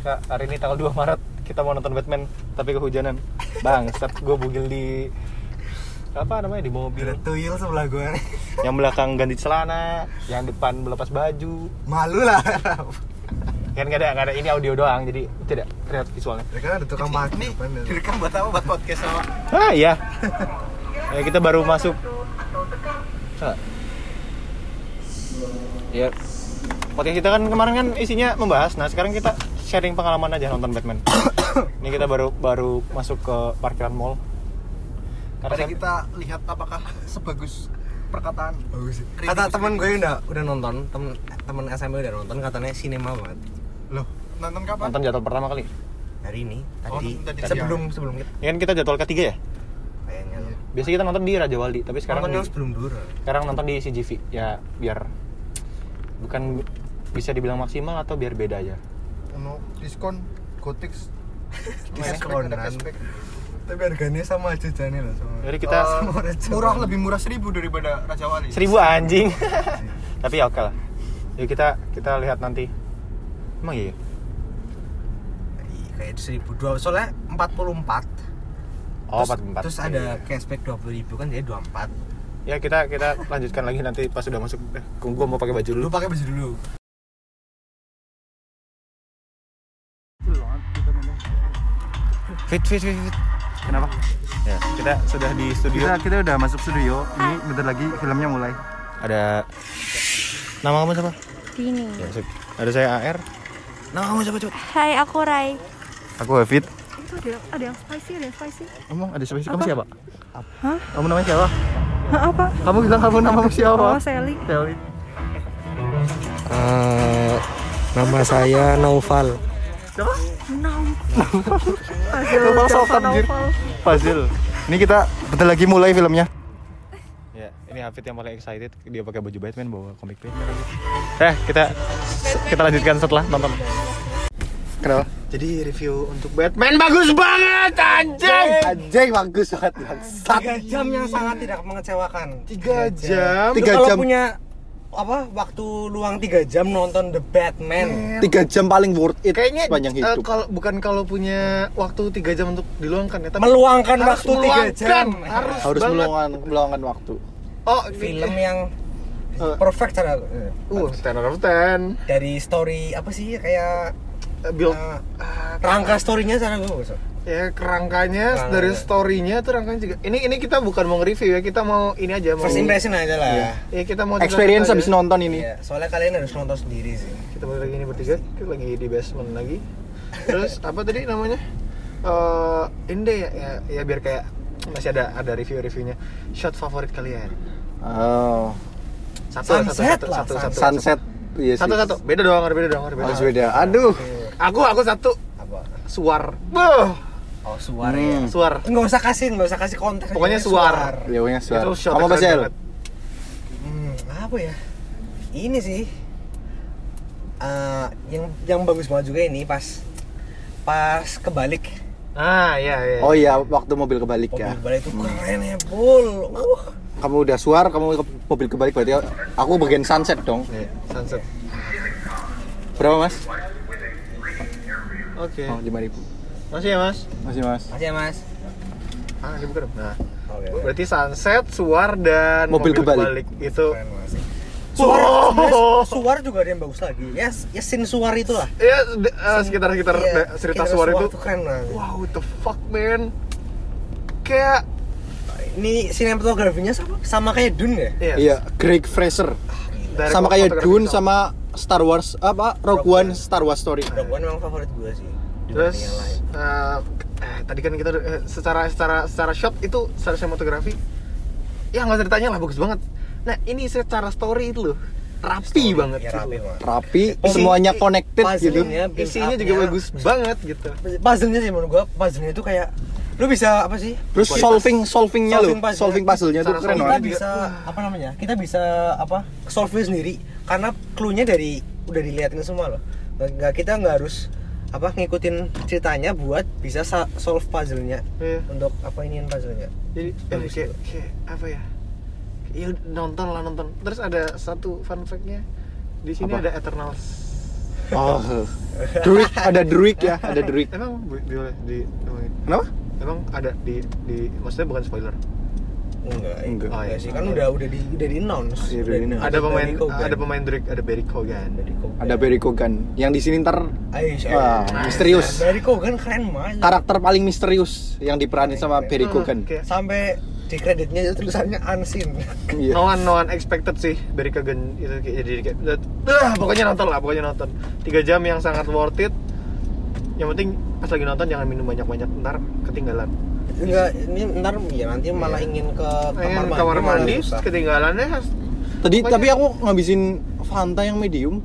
Kak, hari ini tanggal 2 Maret kita mau nonton Batman tapi kehujanan. Bang, set gue bugil di apa namanya di mobil. Ada tuyul sebelah gue nih. Yang belakang ganti celana, yang depan melepas baju. Malu lah. Kan nggak ada nggak ada ini audio doang jadi tidak terlihat visualnya. Ya kan ada tukang depan ya. direkam buat apa? Buat podcast sama Ah iya. ya kita baru masuk. Ah. Ya. Podcast kita kan kemarin kan isinya membahas. Nah sekarang kita sharing pengalaman aja nonton Batman. Ini kita baru baru masuk ke parkiran mall. Karena Mari kita lihat apakah sebagus perkataan Bagus sih. Kata sih, temen gue udah udah nonton, temen temen SMP udah nonton katanya sinema banget. Loh, nonton kapan? nonton jadwal pertama kali. Hari ini Oh, tadi, tadi sebelum siang. sebelum kita Ini kan kita jadwal ketiga ya. kayaknya. Biasanya kita nonton di Raja Wali, tapi sekarang Nonton di- sebelum dulu. sekarang nonton di CGV. Ya biar bukan bisa dibilang maksimal atau biar beda aja. Ono diskon Gotix. Diskonan. Tapi harganya sama aja jane loh sama. Jadi kita Eh, murah lebih murah seribu daripada Raja Wali. seribu anjing. tapi ya oke lah. Yuk kita kita lihat nanti. Emang iya. Iya, kayak seribu dua soalnya empat puluh empat Oh, terus, 44. terus ada Iya. cashback dua puluh ribu kan jadi dua empat Ya kita kita lanjutkan lagi nanti pas sudah masuk. Eh, gua mau pakai baju dulu. lu pakai baju dulu Fit fit fit fit. Kenapa? Ya, kita sudah di studio. kita kita udah masuk studio ini bentar lagi filmnya mulai Ada nama kamu siapa? Dini. Ya, sip. Ada saya AR. Nama kamu siapa, Cut? Hai, aku Rai. Aku David. Itu ada ada yang spicy, ada yang spicy. Emang ada siapa sih? Kamu Apa? siapa? Hah? Kamu namanya siapa? Hah, apa? Kamu bilang kamu namamu siapa? Oh, Sally. Sally. Eh, nama saya Naufal Fazil Novel anjir. Novel. Fazil. Ini kita bentar lagi mulai filmnya. Ya, ini Hafid yang paling excited. Dia pakai baju Batman, bawa komik Batman. Eh, kita kita lanjutkan setelah nonton. Kenapa? Jadi review untuk Batman bagus banget, anjing. Anjay bagus banget Tiga jam yang sangat tidak mengecewakan Tiga jam. Tiga kalau jam. punya apa waktu luang tiga jam nonton The Batman. Tiga jam paling worth it Kayaknya sepanjang eh, hidup. kalau bukan kalau punya waktu tiga jam untuk diluangkan ya, tapi meluangkan harus waktu tiga jam. Harus, harus banget. meluangkan meluangkan waktu. Oh, film yang Eh. perfect cara. Uh, 10 out of 10. dari story apa sih kayak Eh, build eh, ah, rangka storynya cara gue ya kerangkanya Kerangkanya. dari story-nya tuh rangkanya juga. Ini ini kita bukan mau nge-review ya, kita mau ini aja mau first impression aja lah Ya, kita mau experience habis nonton ini Iya, soalnya kalian harus nonton sendiri sih Kita balik lagi ini bertiga, kita lagi di basement lagi. Terus apa tadi namanya? Eh, ini deh ya, ya, ya biar kayak masih ada ada review-reviewnya. Shot favorit kalian. oh Satu Sunset satu lah, satu satu sunset iya sih Satu satu. Beda doang, ada beda doang, ada beda. harus beda aduh Aku aku satu apa suar. Buh, oh suara Hmm. ya suar. nggak usah kasih nggak usah kasih konteks Pokoknya aja, suar. ya pokoknya suara Itu shot kamu apa keren sih El? banget. Hmm, apa ya? Ini sih eh, yang yang bagus banget juga ini pas pas kebalik Ah, iya iya. oh iya waktu mobil kebalik mobil ya kebalik itu keren ya bul uh kamu udah suar kamu ke mobil kebalik berarti aku bagian sunset dong Nih, sunset. berapa mas Oke. oh lima ribu Masih ya, Mas? masih mas masih ya mas Ah, dibuka dong. Nah, oke berarti sunset, suar dan Mobil kebalik. Itu keren banget sih suar sebenarnya suar juga ada yang bagus lagi ya ya scene suar itulah ya de- eh, sekitar sekitar Iya, de- cerita sekitar suar itu. keren banget Wow, what the fuck, man? Kayak ini sinematografinya sama sama kayak Dune ya iya. iya Greg Fraser Dari sama kayak Dune itu. sama Star Wars apa Rogue Rogue One One. Star Wars Story Rogue One memang favorit gue sih Terus lain. eh, tadi kan kita eh, secara secara secara shot itu secara sinematografi ya nggak usah ditanya lah bagus banget. Nah, ini secara story itu loh rapi Story, banget. ya, rapi banget. rapi Isi- semuanya connected gitu Isinya juga bagus banget gitu. puzzle-nya sih menurut gua puzzle-nya itu kayak lu bisa apa sih terus solving solvingnya loh Solving puzzle. solving puzzle-nya tuh keren kita bisa apa namanya kita bisa apa solve sendiri karena clue-nya dari udah dilihatin semua loh nggak kita nggak harus apa ngikutin ceritanya buat bisa sa- solve puzzle-nya Iya. untuk apa inian puzzle-nya Jadi eh, kayak, juga. kayak apa ya? Ya udah, nonton lah nonton. Terus ada satu fun fact-nya. Di sini Apa? ada Eternals. Oh. Druid, ada druid ya, ada druid. Emang bu- di, di, emang, Kenapa? emang ada di di maksudnya bukan spoiler. Enggak, Enggak. enggak, Oh, iya. sih kan udah udah di udah di announce. Iya, udah di-announce. Ada pemain ada pemain Drake, ada Barry Kogan. Ada Barry Kogan. Yang di sini ntar Aish, Wah, Aish. misterius. Barry Kogan keren banget. karakter paling misterius yang diperanin sama Barry Hmm, Kogan. kayak- Sampai di kreditnya itu tulisannya unseen. Iya. No one, no one expected sih Barry Kogan itu kayak jadi kayak ah, pokoknya nonton lah, pokoknya nonton. Tiga jam yang sangat worth it. Yang penting pas lagi nonton jangan minum banyak-banyak ntar ketinggalan. Enggak, ini ntar ya nanti malah ingin ke kamar mandi. kamar mandi ketinggalannya Tadi Pokoknya- tapi aku ngabisin Fanta yang medium.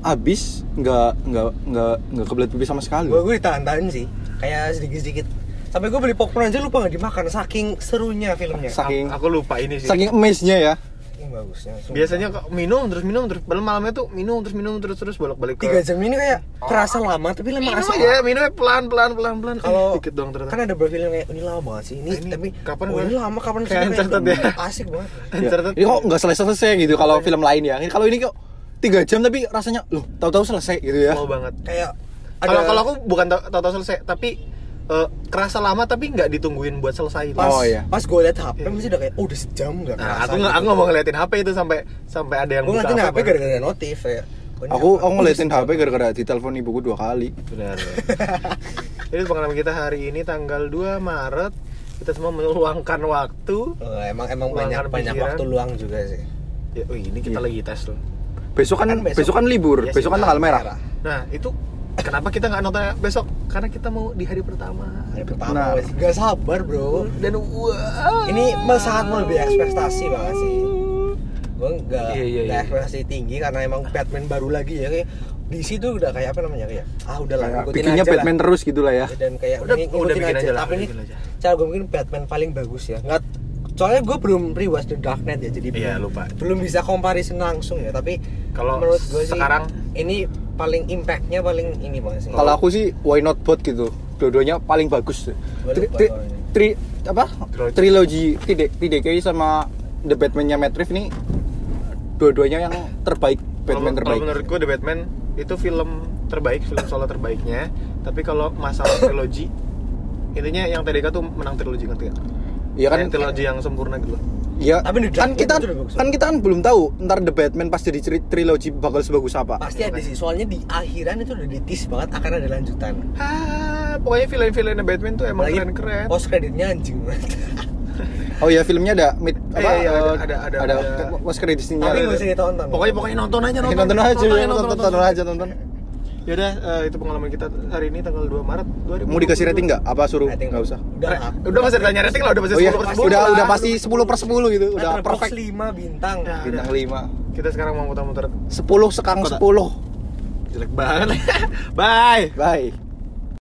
Abis nggak nggak nggak nggak kebelet pipis sama sekali. Gue gue ditahan-tahan sih, kayak sedikit-sedikit. Sampai gue beli popcorn aja lupa nggak dimakan, saking serunya filmnya. Saking aku lupa ini sih. saking amaze-nya ya. Bagusnya. sumpah. Biasanya kok minum terus minum terus padahal malamnya tuh minum terus minum terus terus bolak-balik ke tiga jam ini kayak kerasa lama tapi lama minum asik. aja, minumnya pelan pelan pelan pelan. Kalau Eh, dikit doang ternyata. kan ada beberapa film kayak ini lama banget sih ini, Nah, ini tapi kapan oh, ini lama kapan sih Kayak ya. asik banget Ya. Ini kok nggak selesai-selesai gitu kalau film lain ya. Kalau ini kok tiga jam tapi rasanya loh tahu-tahu selesai gitu ya. Mau banget. kayak Kalau ada- kalau aku bukan tahu-tahu selesai, tapi eh, kerasa lama tapi nggak ditungguin buat selesai. pas Oh, iya. pas gue liat HP masih udah kayak oh udah sejam nggak Nah, kerasa aku nggak aku nggak mau ngeliatin HP itu sampai sampai ada yang gue ngeliatin HP apa. gara-gara notif kayak oh, ini Aku aku ngeliatin HP gara-gara ditelepon ibuku dua kali. Benar. Ini pengalaman kita hari ini tanggal 2 Maret. Kita semua meluangkan waktu. Oh, emang emang banyak banyak pikiran. waktu luang juga sih Ya, oh ini kita Iya. lagi tes loh. Besok kan Kan besok- besok kan libur, Iya sih, besok kan tanggal merah. Nah, itu kenapa kita nggak nonton besok? Karena kita mau di hari pertama. hari pertama Nah. gak sabar bro Dan wah. ini sangat melebihi ekspektasi banget sih gue nggak Iya, iya, iya. ekspektasi tinggi karena emang Batman baru lagi ya kayak DC tuh udah kayak apa namanya kayak ah udah lah ngikutin bikinnya aja Batman lah. terus gitu lah ya. dan kayak Udah- udah bikin aja lah, tapi ini aja. cara gue mungkin Batman paling bagus ya nggak soalnya gue belum rewatch The Dark Knight ya jadi Iya, belum, lupa. belum bisa comparison langsung ya tapi Kalau menurut gue sih sekarang- ini paling impactnya paling ini banget sih Kalau aku sih why not both gitu. Dua-duanya paling bagus. Tri, tri, tri- apa? Trilogy. Trilogi Tide- TDK sama The Batman-nya Matt Reeves ini dua-duanya yang terbaik Batman Kalau- terbaik. Kalau menurutku The Batman itu film terbaik, film solo terbaiknya. Tapi kalau masalah trilogi, intinya yang TDK tuh menang trilogi ngerti gak? Iya kan? Yang trilogi yang sempurna gitu loh. Iya. Tapi The kan kita kan kita kan belum tahu ntar The Batman pas jadi tri- trilogi bakal sebagus apa. pasti ada sih soalnya di akhiran itu udah ditis banget akan ada lanjutan Ah, pokoknya villain-villainnya Batman tuh emang keren-keren. post kreditnya anjing banget Oh iya filmnya ada mid apa? Iya, iya, ada- eh, ada- ada- ada ada. tapi ada- nggak usah ditonton Pokoknya pokoknya nonton aja nonton. nonton aja, Nonton ya, nonton, tonton aja nonton. Ya udah eh, itu pengalaman kita hari ini tanggal 2 Maret 2020. Mau dikasih rating nggak? Apa suruh? Rating Nggak usah. udah udah masih ditanya rating lah, udah pasti Oh iya, 10 per 10 udah lah. udah pasti 10 per 10 gitu, udah perfect. 5 bintang Ya, Bintang udah. 5. Kita sekarang mau muter-muter 10 sekang Kota. 10. jelek banget. Bye. Bye.